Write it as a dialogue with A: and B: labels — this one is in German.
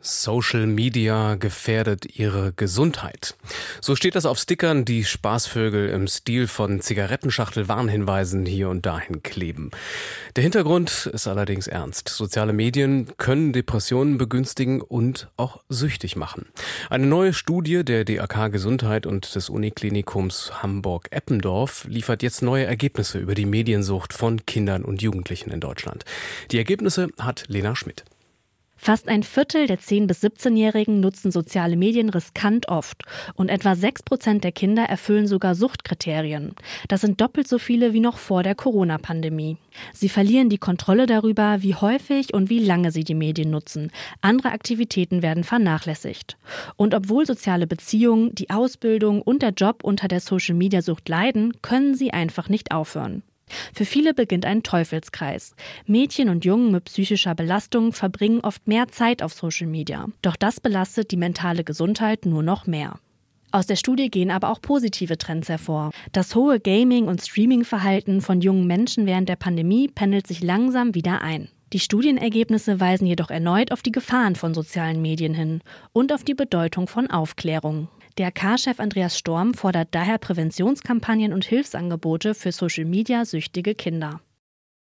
A: Social Media gefährdet ihre Gesundheit. So steht das auf Stickern, die Spaßvögel im Stil von Zigarettenschachtel-Warnhinweisen hier und dahin kleben. Der Hintergrund ist allerdings ernst. Soziale Medien können Depressionen begünstigen und auch süchtig machen. Eine neue Studie der DAK Gesundheit und des Uniklinikums Hamburg-Eppendorf liefert jetzt neue Ergebnisse über die Mediensucht von Kindern und Jugendlichen in Deutschland. Die Ergebnisse hat Lena Schmidt.
B: Fast ein Viertel der 10- bis 17-Jährigen nutzen soziale Medien riskant oft und etwa 6 Prozent der Kinder erfüllen sogar Suchtkriterien. Das sind doppelt so viele wie noch vor der Corona-Pandemie. Sie verlieren die Kontrolle darüber, wie häufig und wie lange sie die Medien nutzen. Andere Aktivitäten werden vernachlässigt. Und obwohl soziale Beziehungen, die Ausbildung und der Job unter der Social-Media-Sucht leiden, können sie einfach nicht aufhören. Für viele beginnt ein Teufelskreis. Mädchen und Jungen mit psychischer Belastung verbringen oft mehr Zeit auf Social Media. Doch das belastet die mentale Gesundheit nur noch mehr. Aus der Studie gehen aber auch positive Trends hervor. Das hohe Gaming- und Streaming-Verhalten von jungen Menschen während der Pandemie pendelt sich langsam wieder ein. Die Studienergebnisse weisen jedoch erneut auf die Gefahren von sozialen Medien hin und auf die Bedeutung von Aufklärung. Der K-Chef Andreas Storm fordert daher Präventionskampagnen und Hilfsangebote für Social-Media-süchtige Kinder.